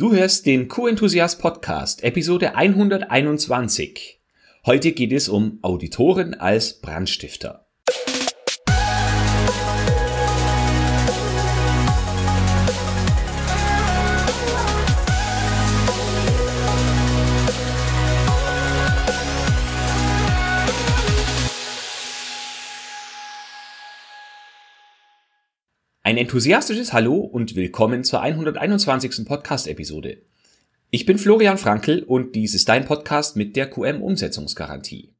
Du hörst den Q-Enthusiast Podcast, Episode 121. Heute geht es um Auditoren als Brandstifter. Enthusiastisches Hallo und willkommen zur 121. Podcast-Episode. Ich bin Florian Frankl und dies ist dein Podcast mit der QM-Umsetzungsgarantie.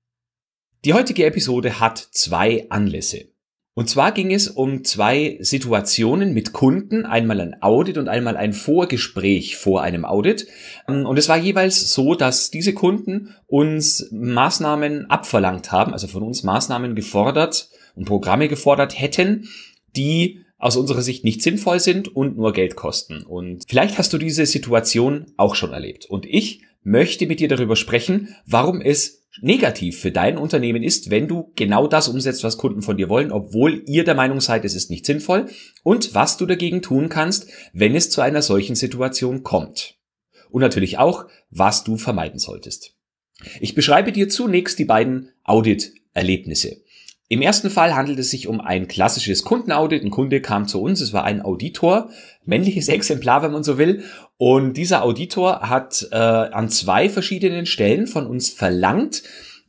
Die heutige Episode hat zwei Anlässe. Und zwar ging es um zwei Situationen mit Kunden, einmal ein Audit und einmal ein Vorgespräch vor einem Audit. Und es war jeweils so, dass diese Kunden uns Maßnahmen abverlangt haben, also von uns Maßnahmen gefordert und Programme gefordert hätten, die aus unserer Sicht nicht sinnvoll sind und nur Geld kosten. Und vielleicht hast du diese Situation auch schon erlebt. Und ich möchte mit dir darüber sprechen, warum es negativ für dein Unternehmen ist, wenn du genau das umsetzt, was Kunden von dir wollen, obwohl ihr der Meinung seid, es ist nicht sinnvoll und was du dagegen tun kannst, wenn es zu einer solchen Situation kommt. Und natürlich auch, was du vermeiden solltest. Ich beschreibe dir zunächst die beiden Audit-Erlebnisse. Im ersten Fall handelt es sich um ein klassisches Kundenaudit. Ein Kunde kam zu uns, es war ein Auditor, männliches Exemplar, wenn man so will. Und dieser Auditor hat äh, an zwei verschiedenen Stellen von uns verlangt,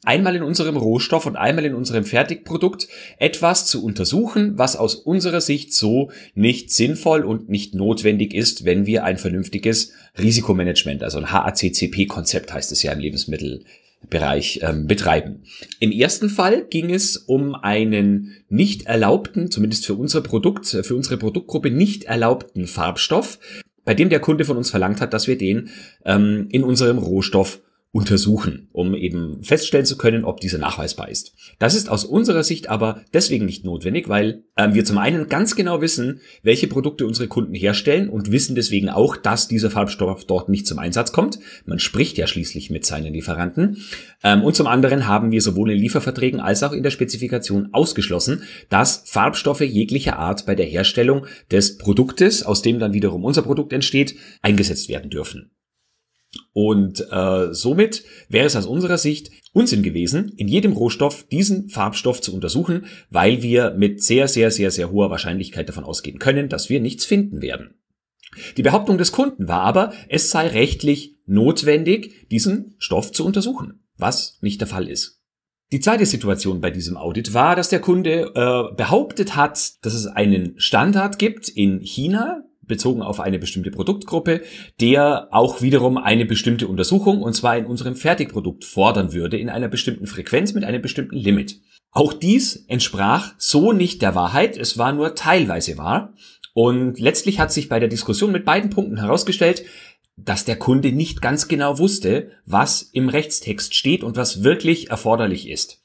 einmal in unserem Rohstoff und einmal in unserem Fertigprodukt etwas zu untersuchen, was aus unserer Sicht so nicht sinnvoll und nicht notwendig ist, wenn wir ein vernünftiges Risikomanagement, also ein HACCP-Konzept heißt es ja im Lebensmittel, Bereich ähm, betreiben. Im ersten Fall ging es um einen nicht erlaubten, zumindest für unser Produkt, für unsere Produktgruppe nicht erlaubten Farbstoff, bei dem der Kunde von uns verlangt hat, dass wir den ähm, in unserem Rohstoff untersuchen, um eben feststellen zu können, ob dieser nachweisbar ist. Das ist aus unserer Sicht aber deswegen nicht notwendig, weil ähm, wir zum einen ganz genau wissen, welche Produkte unsere Kunden herstellen und wissen deswegen auch, dass dieser Farbstoff dort nicht zum Einsatz kommt. Man spricht ja schließlich mit seinen Lieferanten. Ähm, und zum anderen haben wir sowohl in Lieferverträgen als auch in der Spezifikation ausgeschlossen, dass Farbstoffe jeglicher Art bei der Herstellung des Produktes, aus dem dann wiederum unser Produkt entsteht, eingesetzt werden dürfen. Und äh, somit wäre es aus unserer Sicht Unsinn gewesen, in jedem Rohstoff diesen Farbstoff zu untersuchen, weil wir mit sehr, sehr, sehr, sehr hoher Wahrscheinlichkeit davon ausgehen können, dass wir nichts finden werden. Die Behauptung des Kunden war aber, es sei rechtlich notwendig, diesen Stoff zu untersuchen, was nicht der Fall ist. Die zweite Situation bei diesem Audit war, dass der Kunde äh, behauptet hat, dass es einen Standard gibt in China, bezogen auf eine bestimmte Produktgruppe, der auch wiederum eine bestimmte Untersuchung, und zwar in unserem Fertigprodukt, fordern würde, in einer bestimmten Frequenz mit einem bestimmten Limit. Auch dies entsprach so nicht der Wahrheit, es war nur teilweise wahr. Und letztlich hat sich bei der Diskussion mit beiden Punkten herausgestellt, dass der Kunde nicht ganz genau wusste, was im Rechtstext steht und was wirklich erforderlich ist.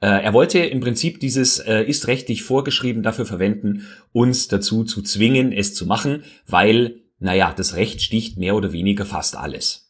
Äh, er wollte im Prinzip dieses äh, ist rechtlich vorgeschrieben dafür verwenden, uns dazu zu zwingen, es zu machen, weil, naja, das Recht sticht mehr oder weniger fast alles.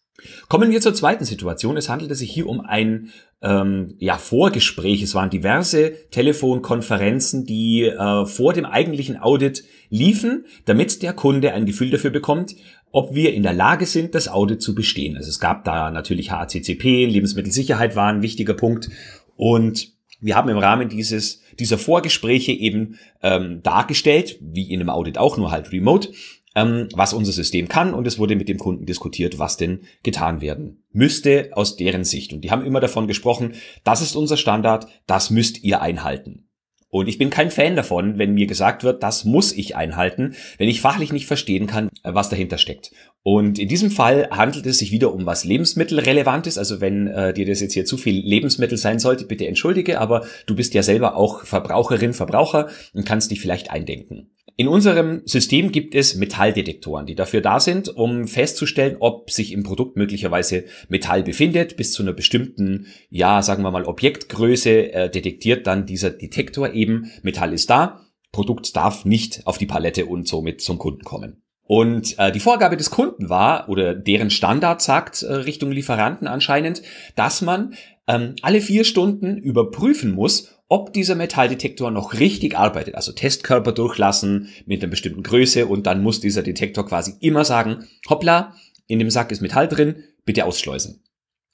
Kommen wir zur zweiten Situation. Es handelte sich hier um ein ähm, ja, Vorgespräch. Es waren diverse Telefonkonferenzen, die äh, vor dem eigentlichen Audit liefen, damit der Kunde ein Gefühl dafür bekommt, ob wir in der Lage sind, das Audit zu bestehen. Also es gab da natürlich HACCP, Lebensmittelsicherheit war ein wichtiger Punkt und wir haben im Rahmen dieses, dieser Vorgespräche eben ähm, dargestellt, wie in einem Audit auch, nur halt remote, ähm, was unser System kann und es wurde mit dem Kunden diskutiert, was denn getan werden müsste aus deren Sicht. Und die haben immer davon gesprochen, das ist unser Standard, das müsst ihr einhalten. Und ich bin kein Fan davon, wenn mir gesagt wird, das muss ich einhalten, wenn ich fachlich nicht verstehen kann, was dahinter steckt. Und in diesem Fall handelt es sich wieder um was Lebensmittelrelevantes. Also wenn äh, dir das jetzt hier zu viel Lebensmittel sein sollte, bitte entschuldige, aber du bist ja selber auch Verbraucherin, Verbraucher und kannst dich vielleicht eindenken. In unserem System gibt es Metalldetektoren, die dafür da sind, um festzustellen, ob sich im Produkt möglicherweise Metall befindet. Bis zu einer bestimmten, ja, sagen wir mal, Objektgröße äh, detektiert dann dieser Detektor eben, Metall ist da, Produkt darf nicht auf die Palette und somit zum Kunden kommen. Und äh, die Vorgabe des Kunden war, oder deren Standard sagt äh, Richtung Lieferanten anscheinend, dass man ähm, alle vier Stunden überprüfen muss, ob dieser Metalldetektor noch richtig arbeitet. Also Testkörper durchlassen mit einer bestimmten Größe und dann muss dieser Detektor quasi immer sagen, hoppla, in dem Sack ist Metall drin, bitte ausschleusen.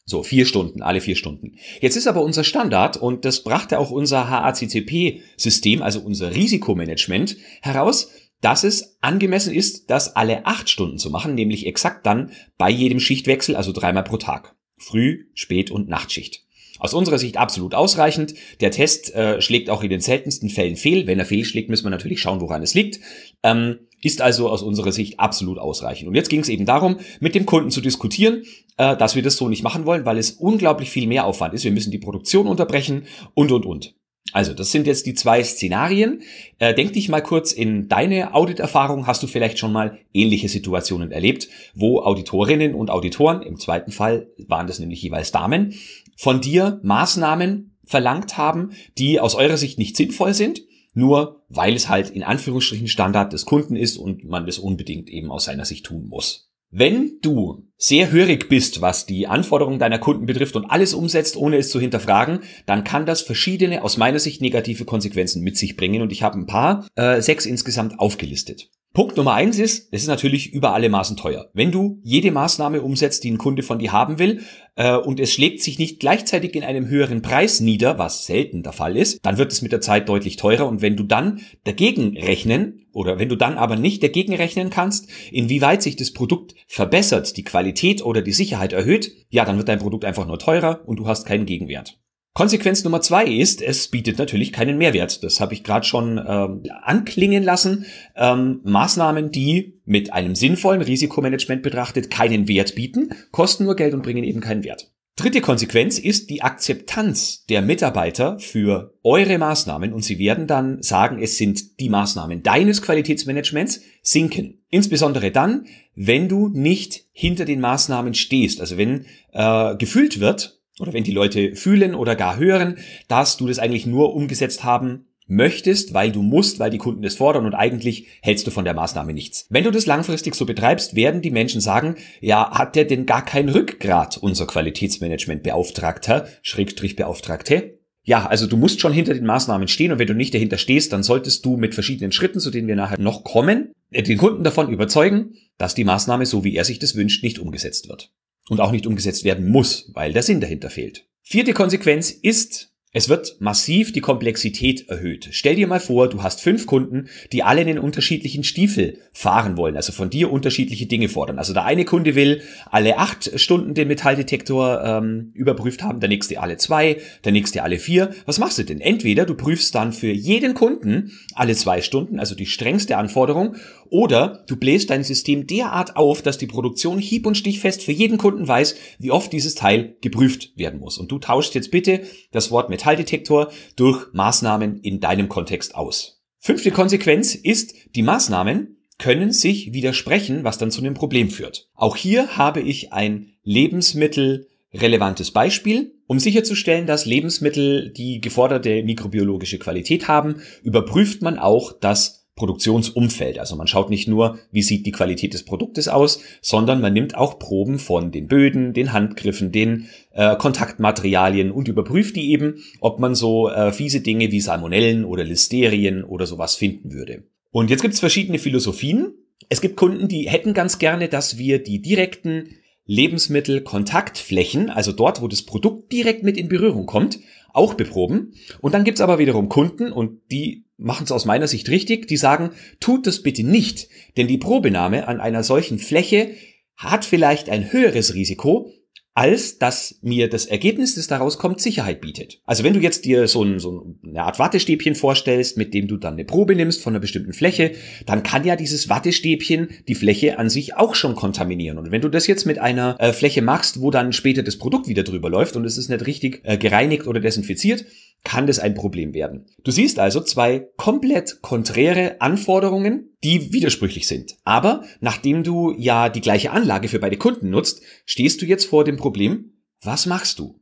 So, vier Stunden, alle vier Stunden. Jetzt ist aber unser Standard, und das brachte auch unser HACCP-System, also unser Risikomanagement, heraus, dass es angemessen ist, das alle acht Stunden zu machen, nämlich exakt dann bei jedem Schichtwechsel, also dreimal pro Tag. Früh, Spät und Nachtschicht. Aus unserer Sicht absolut ausreichend. Der Test äh, schlägt auch in den seltensten Fällen fehl. Wenn er fehlschlägt, müssen wir natürlich schauen, woran es liegt. Ähm, ist also aus unserer Sicht absolut ausreichend. Und jetzt ging es eben darum, mit dem Kunden zu diskutieren, äh, dass wir das so nicht machen wollen, weil es unglaublich viel mehr Aufwand ist. Wir müssen die Produktion unterbrechen und, und, und. Also, das sind jetzt die zwei Szenarien. Äh, denk dich mal kurz in deine Auditerfahrung. Hast du vielleicht schon mal ähnliche Situationen erlebt, wo Auditorinnen und Auditoren, im zweiten Fall waren das nämlich jeweils Damen, von dir Maßnahmen verlangt haben, die aus eurer Sicht nicht sinnvoll sind, nur weil es halt in Anführungsstrichen Standard des Kunden ist und man das unbedingt eben aus seiner Sicht tun muss. Wenn du sehr hörig bist, was die Anforderungen deiner Kunden betrifft und alles umsetzt, ohne es zu hinterfragen, dann kann das verschiedene, aus meiner Sicht negative Konsequenzen mit sich bringen. Und ich habe ein paar, äh, sechs insgesamt aufgelistet. Punkt Nummer eins ist, es ist natürlich über alle Maßen teuer. Wenn du jede Maßnahme umsetzt, die ein Kunde von dir haben will, äh, und es schlägt sich nicht gleichzeitig in einem höheren Preis nieder, was selten der Fall ist, dann wird es mit der Zeit deutlich teurer. Und wenn du dann dagegen rechnen, oder wenn du dann aber nicht dagegen rechnen kannst, inwieweit sich das Produkt verbessert, die Qualität oder die Sicherheit erhöht, ja, dann wird dein Produkt einfach nur teurer und du hast keinen Gegenwert. Konsequenz Nummer zwei ist, es bietet natürlich keinen Mehrwert. Das habe ich gerade schon ähm, anklingen lassen. Ähm, Maßnahmen, die mit einem sinnvollen Risikomanagement betrachtet keinen Wert bieten, kosten nur Geld und bringen eben keinen Wert. Dritte Konsequenz ist die Akzeptanz der Mitarbeiter für eure Maßnahmen und sie werden dann sagen, es sind die Maßnahmen deines Qualitätsmanagements sinken. Insbesondere dann, wenn du nicht hinter den Maßnahmen stehst. Also wenn äh, gefühlt wird, oder wenn die Leute fühlen oder gar hören, dass du das eigentlich nur umgesetzt haben möchtest, weil du musst, weil die Kunden das fordern und eigentlich hältst du von der Maßnahme nichts. Wenn du das langfristig so betreibst, werden die Menschen sagen, ja, hat der denn gar kein Rückgrat, unser Qualitätsmanagement-Beauftragter, Schrägstrich Beauftragte? Ja, also du musst schon hinter den Maßnahmen stehen und wenn du nicht dahinter stehst, dann solltest du mit verschiedenen Schritten, zu denen wir nachher noch kommen, den Kunden davon überzeugen, dass die Maßnahme, so wie er sich das wünscht, nicht umgesetzt wird und auch nicht umgesetzt werden muss, weil der Sinn dahinter fehlt. Vierte Konsequenz ist, es wird massiv die Komplexität erhöht. Stell dir mal vor, du hast fünf Kunden, die alle einen unterschiedlichen Stiefel fahren wollen, also von dir unterschiedliche Dinge fordern. Also der eine Kunde will alle acht Stunden den Metalldetektor ähm, überprüft haben, der nächste alle zwei, der nächste alle vier. Was machst du denn? Entweder du prüfst dann für jeden Kunden alle zwei Stunden, also die strengste Anforderung, oder du bläst dein System derart auf, dass die Produktion hieb- und stichfest für jeden Kunden weiß, wie oft dieses Teil geprüft werden muss. Und du tauschst jetzt bitte das Wort Metalldetektor durch Maßnahmen in deinem Kontext aus. Fünfte Konsequenz ist, die Maßnahmen können sich widersprechen, was dann zu einem Problem führt. Auch hier habe ich ein lebensmittelrelevantes Beispiel. Um sicherzustellen, dass Lebensmittel die geforderte mikrobiologische Qualität haben, überprüft man auch das Produktionsumfeld. Also man schaut nicht nur, wie sieht die Qualität des Produktes aus, sondern man nimmt auch Proben von den Böden, den Handgriffen, den äh, Kontaktmaterialien und überprüft die eben, ob man so äh, fiese Dinge wie Salmonellen oder Listerien oder sowas finden würde. Und jetzt gibt es verschiedene Philosophien. Es gibt Kunden, die hätten ganz gerne, dass wir die direkten Lebensmittelkontaktflächen, also dort, wo das Produkt direkt mit in Berührung kommt, auch beproben. Und dann gibt's aber wiederum Kunden und die machen es aus meiner Sicht richtig, die sagen, tut das bitte nicht, denn die Probenahme an einer solchen Fläche hat vielleicht ein höheres Risiko, als dass mir das Ergebnis, das daraus kommt, Sicherheit bietet. Also wenn du jetzt dir so, ein, so eine Art Wattestäbchen vorstellst, mit dem du dann eine Probe nimmst von einer bestimmten Fläche, dann kann ja dieses Wattestäbchen die Fläche an sich auch schon kontaminieren. Und wenn du das jetzt mit einer äh, Fläche machst, wo dann später das Produkt wieder drüber läuft und es ist nicht richtig äh, gereinigt oder desinfiziert, kann das ein Problem werden. Du siehst also zwei komplett konträre Anforderungen, die widersprüchlich sind. Aber nachdem du ja die gleiche Anlage für beide Kunden nutzt, stehst du jetzt vor dem Problem, was machst du?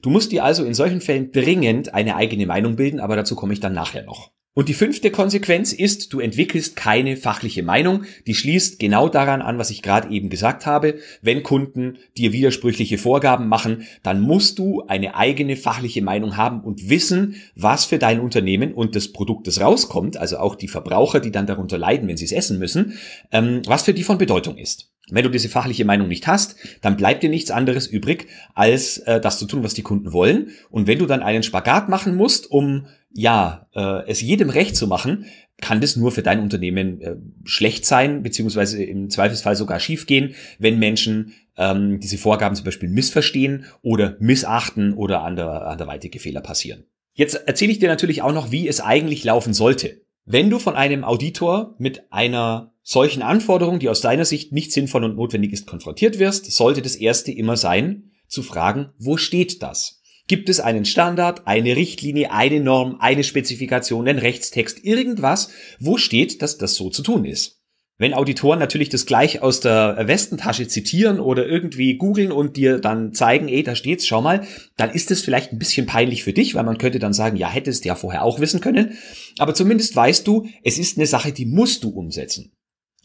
Du musst dir also in solchen Fällen dringend eine eigene Meinung bilden, aber dazu komme ich dann nachher noch. Und die fünfte Konsequenz ist, du entwickelst keine fachliche Meinung, die schließt genau daran an, was ich gerade eben gesagt habe. Wenn Kunden dir widersprüchliche Vorgaben machen, dann musst du eine eigene fachliche Meinung haben und wissen, was für dein Unternehmen und das Produkt, das rauskommt, also auch die Verbraucher, die dann darunter leiden, wenn sie es essen müssen, ähm, was für die von Bedeutung ist. Wenn du diese fachliche Meinung nicht hast, dann bleibt dir nichts anderes übrig, als äh, das zu tun, was die Kunden wollen. Und wenn du dann einen Spagat machen musst, um ja äh, es jedem recht zu machen, kann das nur für dein Unternehmen äh, schlecht sein, beziehungsweise im Zweifelsfall sogar schiefgehen, wenn Menschen ähm, diese Vorgaben zum Beispiel missverstehen oder missachten oder ander, anderweitige Fehler passieren. Jetzt erzähle ich dir natürlich auch noch, wie es eigentlich laufen sollte. Wenn du von einem Auditor mit einer solchen Anforderung, die aus deiner Sicht nicht sinnvoll und notwendig ist, konfrontiert wirst, sollte das erste immer sein, zu fragen, wo steht das? Gibt es einen Standard, eine Richtlinie, eine Norm, eine Spezifikation, einen Rechtstext, irgendwas, wo steht, dass das so zu tun ist? Wenn Auditoren natürlich das gleich aus der Westentasche zitieren oder irgendwie googeln und dir dann zeigen, ey, da steht's, schau mal, dann ist es vielleicht ein bisschen peinlich für dich, weil man könnte dann sagen, ja, hättest ja vorher auch wissen können. Aber zumindest weißt du, es ist eine Sache, die musst du umsetzen.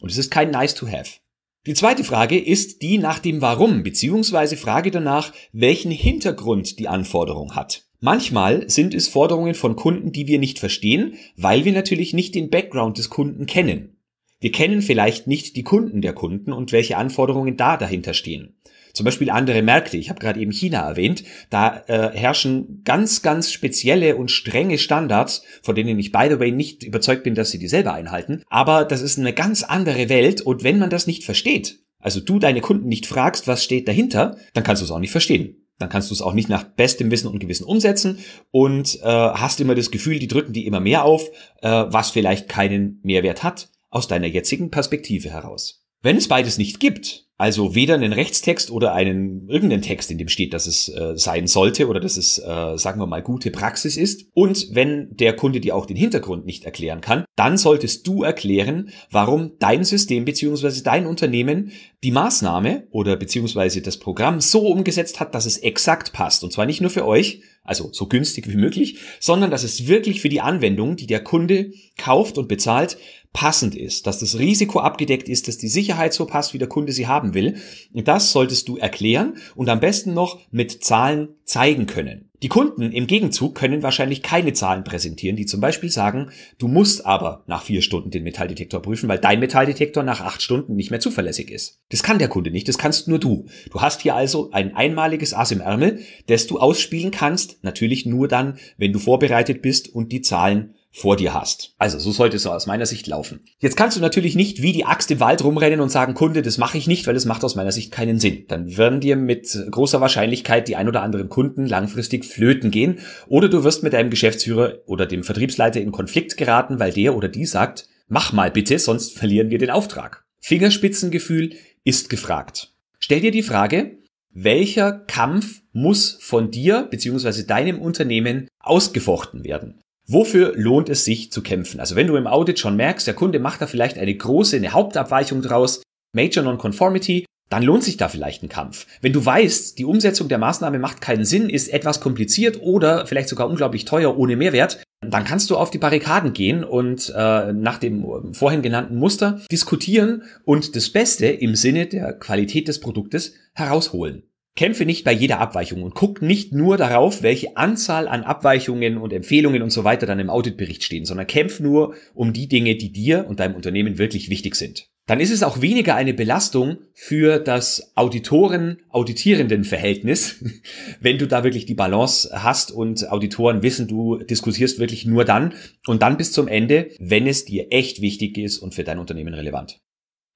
Und es ist kein nice to have. Die zweite Frage ist die nach dem Warum, beziehungsweise Frage danach, welchen Hintergrund die Anforderung hat. Manchmal sind es Forderungen von Kunden, die wir nicht verstehen, weil wir natürlich nicht den Background des Kunden kennen. Wir kennen vielleicht nicht die Kunden der Kunden und welche Anforderungen da dahinter stehen. Zum Beispiel andere Märkte. Ich habe gerade eben China erwähnt. Da äh, herrschen ganz, ganz spezielle und strenge Standards, von denen ich, by the way, nicht überzeugt bin, dass sie die selber einhalten. Aber das ist eine ganz andere Welt und wenn man das nicht versteht, also du deine Kunden nicht fragst, was steht dahinter, dann kannst du es auch nicht verstehen. Dann kannst du es auch nicht nach bestem Wissen und Gewissen umsetzen und äh, hast immer das Gefühl, die drücken die immer mehr auf, äh, was vielleicht keinen Mehrwert hat aus deiner jetzigen Perspektive heraus. Wenn es beides nicht gibt, also weder einen Rechtstext oder einen irgendeinen Text, in dem steht, dass es äh, sein sollte oder dass es, äh, sagen wir mal, gute Praxis ist. Und wenn der Kunde dir auch den Hintergrund nicht erklären kann, dann solltest du erklären, warum dein System beziehungsweise dein Unternehmen die Maßnahme oder beziehungsweise das Programm so umgesetzt hat, dass es exakt passt. Und zwar nicht nur für euch, also so günstig wie möglich, sondern dass es wirklich für die Anwendung, die der Kunde kauft und bezahlt, passend ist, dass das Risiko abgedeckt ist, dass die Sicherheit so passt, wie der Kunde sie haben will. Und das solltest du erklären und am besten noch mit Zahlen zeigen können. Die Kunden im Gegenzug können wahrscheinlich keine Zahlen präsentieren, die zum Beispiel sagen, du musst aber nach vier Stunden den Metalldetektor prüfen, weil dein Metalldetektor nach acht Stunden nicht mehr zuverlässig ist. Das kann der Kunde nicht, das kannst nur du. Du hast hier also ein einmaliges Ass im Ärmel, das du ausspielen kannst, natürlich nur dann, wenn du vorbereitet bist und die Zahlen vor dir hast. Also so sollte es aus meiner Sicht laufen. Jetzt kannst du natürlich nicht wie die Axt im Wald rumrennen und sagen, Kunde, das mache ich nicht, weil das macht aus meiner Sicht keinen Sinn. Dann werden dir mit großer Wahrscheinlichkeit die ein oder anderen Kunden langfristig flöten gehen oder du wirst mit deinem Geschäftsführer oder dem Vertriebsleiter in Konflikt geraten, weil der oder die sagt, mach mal bitte, sonst verlieren wir den Auftrag. Fingerspitzengefühl ist gefragt. Stell dir die Frage, welcher Kampf muss von dir bzw. deinem Unternehmen ausgefochten werden? Wofür lohnt es sich zu kämpfen? Also wenn du im Audit schon merkst, der Kunde macht da vielleicht eine große, eine Hauptabweichung draus, Major Non-Conformity, dann lohnt sich da vielleicht ein Kampf. Wenn du weißt, die Umsetzung der Maßnahme macht keinen Sinn, ist etwas kompliziert oder vielleicht sogar unglaublich teuer ohne Mehrwert, dann kannst du auf die Barrikaden gehen und äh, nach dem vorhin genannten Muster diskutieren und das Beste im Sinne der Qualität des Produktes herausholen. Kämpfe nicht bei jeder Abweichung und guck nicht nur darauf, welche Anzahl an Abweichungen und Empfehlungen und so weiter dann im Auditbericht stehen, sondern kämpf nur um die Dinge, die dir und deinem Unternehmen wirklich wichtig sind. Dann ist es auch weniger eine Belastung für das Auditoren-Auditierenden-Verhältnis, wenn du da wirklich die Balance hast und Auditoren wissen, du diskutierst wirklich nur dann und dann bis zum Ende, wenn es dir echt wichtig ist und für dein Unternehmen relevant.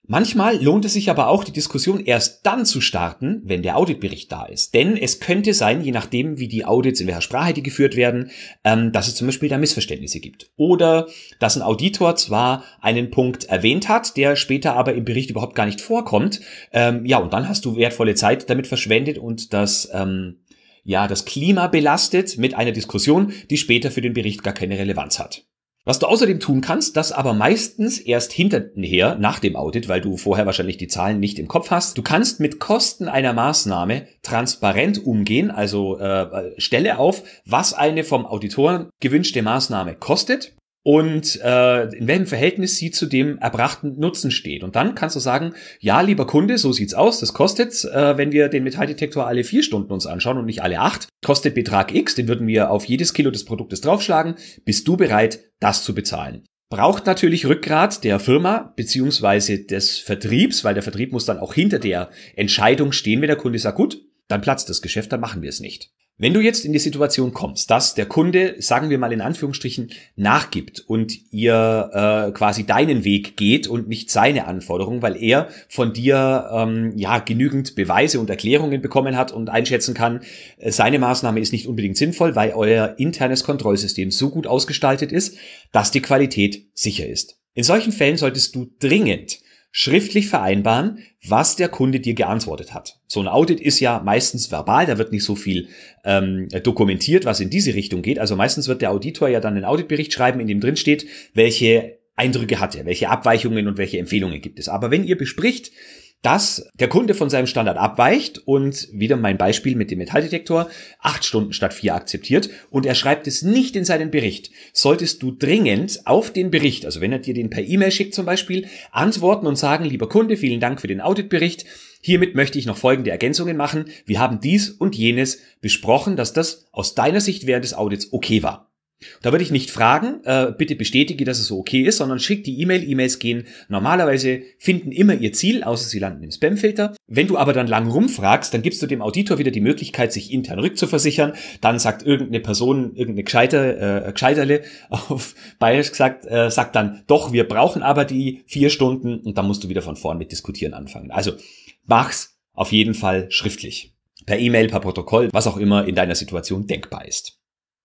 Manchmal lohnt es sich aber auch, die Diskussion erst dann zu starten, wenn der Auditbericht da ist. Denn es könnte sein, je nachdem, wie die Audits in welcher Sprache die geführt werden, ähm, dass es zum Beispiel da Missverständnisse gibt. Oder dass ein Auditor zwar einen Punkt erwähnt hat, der später aber im Bericht überhaupt gar nicht vorkommt. Ähm, ja, und dann hast du wertvolle Zeit damit verschwendet und das ähm, ja, das Klima belastet mit einer Diskussion, die später für den Bericht gar keine Relevanz hat. Was du außerdem tun kannst, das aber meistens erst hinterher nach dem Audit, weil du vorher wahrscheinlich die Zahlen nicht im Kopf hast. Du kannst mit Kosten einer Maßnahme transparent umgehen, also äh, stelle auf, was eine vom Auditor gewünschte Maßnahme kostet und äh, in welchem Verhältnis sie zu dem erbrachten Nutzen steht. Und dann kannst du sagen, ja, lieber Kunde, so sieht's aus, das kostet, äh, wenn wir den Metalldetektor alle vier Stunden uns anschauen und nicht alle acht, kostet Betrag X, den würden wir auf jedes Kilo des Produktes draufschlagen. Bist du bereit, das zu bezahlen? braucht natürlich Rückgrat der Firma beziehungsweise des Vertriebs, weil der Vertrieb muss dann auch hinter der Entscheidung stehen, wenn der Kunde sagt, gut, dann platzt das Geschäft, dann machen wir es nicht. Wenn du jetzt in die Situation kommst, dass der Kunde, sagen wir mal in Anführungsstrichen, nachgibt und ihr äh, quasi deinen Weg geht und nicht seine Anforderungen, weil er von dir ähm, ja genügend Beweise und Erklärungen bekommen hat und einschätzen kann, äh, seine Maßnahme ist nicht unbedingt sinnvoll, weil euer internes Kontrollsystem so gut ausgestaltet ist, dass die Qualität sicher ist. In solchen Fällen solltest du dringend schriftlich vereinbaren, was der Kunde dir geantwortet hat. So ein Audit ist ja meistens verbal, da wird nicht so viel ähm, dokumentiert, was in diese Richtung geht. Also meistens wird der Auditor ja dann einen Auditbericht schreiben, in dem drin steht, welche Eindrücke hat er, welche Abweichungen und welche Empfehlungen gibt es. Aber wenn ihr bespricht, dass der Kunde von seinem Standard abweicht und wieder mein Beispiel mit dem Metalldetektor acht Stunden statt vier akzeptiert und er schreibt es nicht in seinen Bericht, solltest du dringend auf den Bericht, also wenn er dir den per E-Mail schickt zum Beispiel, antworten und sagen, lieber Kunde, vielen Dank für den Auditbericht. Hiermit möchte ich noch folgende Ergänzungen machen. Wir haben dies und jenes besprochen, dass das aus deiner Sicht während des Audits okay war. Da würde ich nicht fragen, äh, bitte bestätige, dass es so okay ist, sondern schick die E-Mail. E-Mails gehen normalerweise, finden immer ihr Ziel, außer sie landen im Spamfilter. Wenn du aber dann lang rumfragst, dann gibst du dem Auditor wieder die Möglichkeit, sich intern rückzuversichern. Dann sagt irgendeine Person, irgendeine Gescheiter, äh, Gescheiterle, auf Bayerisch gesagt, äh, sagt dann, doch, wir brauchen aber die vier Stunden und dann musst du wieder von vorn mit diskutieren anfangen. Also mach's auf jeden Fall schriftlich. Per E-Mail, per Protokoll, was auch immer in deiner Situation denkbar ist.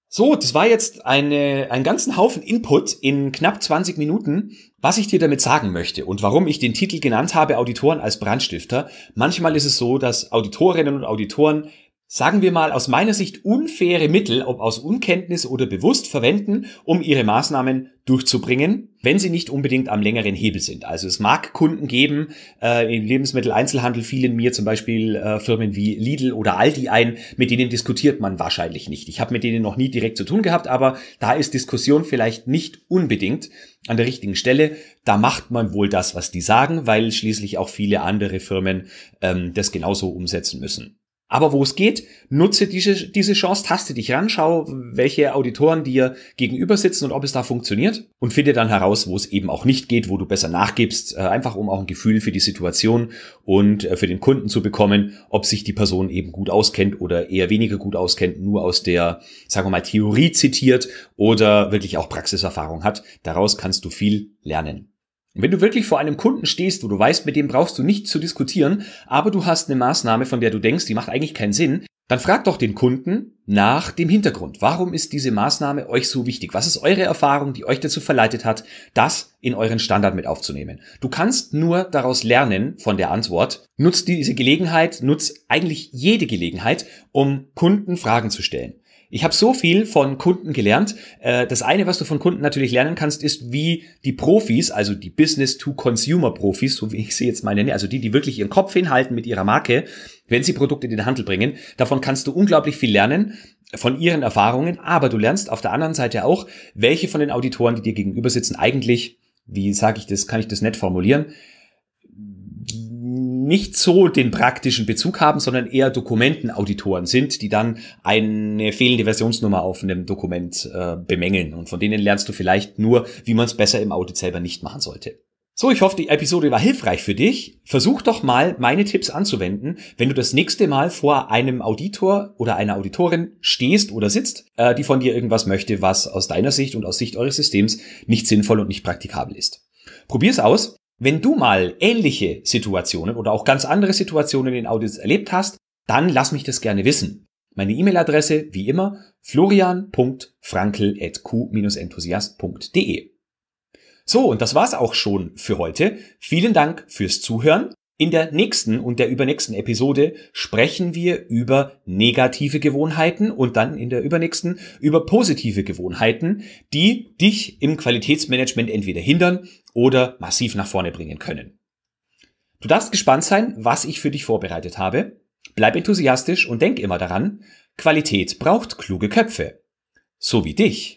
So, das war jetzt eine, einen ganzen Haufen Input in knapp 20 Minuten. Was ich dir damit sagen möchte und warum ich den Titel genannt habe, Auditoren als Brandstifter. Manchmal ist es so, dass Auditorinnen und Auditoren sagen wir mal, aus meiner Sicht unfaire Mittel, ob aus Unkenntnis oder bewusst verwenden, um ihre Maßnahmen durchzubringen, wenn sie nicht unbedingt am längeren Hebel sind. Also es mag Kunden geben, äh, im Lebensmitteleinzelhandel fielen mir zum Beispiel äh, Firmen wie Lidl oder Aldi ein, mit denen diskutiert man wahrscheinlich nicht. Ich habe mit denen noch nie direkt zu tun gehabt, aber da ist Diskussion vielleicht nicht unbedingt an der richtigen Stelle. Da macht man wohl das, was die sagen, weil schließlich auch viele andere Firmen ähm, das genauso umsetzen müssen. Aber wo es geht, nutze diese, diese Chance, taste dich ran, schau, welche Auditoren dir gegenüber sitzen und ob es da funktioniert und finde dann heraus, wo es eben auch nicht geht, wo du besser nachgibst, äh, einfach um auch ein Gefühl für die Situation und äh, für den Kunden zu bekommen, ob sich die Person eben gut auskennt oder eher weniger gut auskennt, nur aus der, sagen wir mal, Theorie zitiert oder wirklich auch Praxiserfahrung hat. Daraus kannst du viel lernen. Wenn du wirklich vor einem Kunden stehst, wo du weißt, mit dem brauchst du nicht zu diskutieren, aber du hast eine Maßnahme, von der du denkst, die macht eigentlich keinen Sinn, dann frag doch den Kunden nach dem Hintergrund. Warum ist diese Maßnahme euch so wichtig? Was ist eure Erfahrung, die euch dazu verleitet hat, das in euren Standard mit aufzunehmen? Du kannst nur daraus lernen von der Antwort. Nutz diese Gelegenheit, nutz eigentlich jede Gelegenheit, um Kunden Fragen zu stellen. Ich habe so viel von Kunden gelernt. Äh, das eine, was du von Kunden natürlich lernen kannst, ist, wie die Profis, also die Business-to-Consumer-Profis, so wie ich sie jetzt meine, also die, die wirklich ihren Kopf hinhalten mit ihrer Marke, wenn sie Produkte in den Handel bringen. Davon kannst du unglaublich viel lernen von ihren Erfahrungen, aber du lernst auf der anderen Seite auch, welche von den Auditoren, die dir gegenüber sitzen, eigentlich, wie sage ich das, kann ich das nett formulieren, nicht so den praktischen Bezug haben, sondern eher Dokumentenauditoren sind, die dann eine fehlende Versionsnummer auf einem Dokument äh, bemängeln. Und von denen lernst du vielleicht nur, wie man es besser im Audit selber nicht machen sollte. So, ich hoffe, die Episode war hilfreich für dich. Versuch doch mal, meine Tipps anzuwenden, wenn du das nächste Mal vor einem Auditor oder einer Auditorin stehst oder sitzt, äh, die von dir irgendwas möchte, was aus deiner Sicht und aus Sicht eures Systems nicht sinnvoll und nicht praktikabel ist. Probier's aus. Wenn du mal ähnliche Situationen oder auch ganz andere Situationen in Audits erlebt hast, dann lass mich das gerne wissen. Meine E-Mail-Adresse, wie immer, florian.frankel.q-enthusiast.de. So, und das war's auch schon für heute. Vielen Dank fürs Zuhören. In der nächsten und der übernächsten Episode sprechen wir über negative Gewohnheiten und dann in der übernächsten über positive Gewohnheiten, die dich im Qualitätsmanagement entweder hindern oder massiv nach vorne bringen können. Du darfst gespannt sein, was ich für dich vorbereitet habe. Bleib enthusiastisch und denk immer daran, Qualität braucht kluge Köpfe. So wie dich.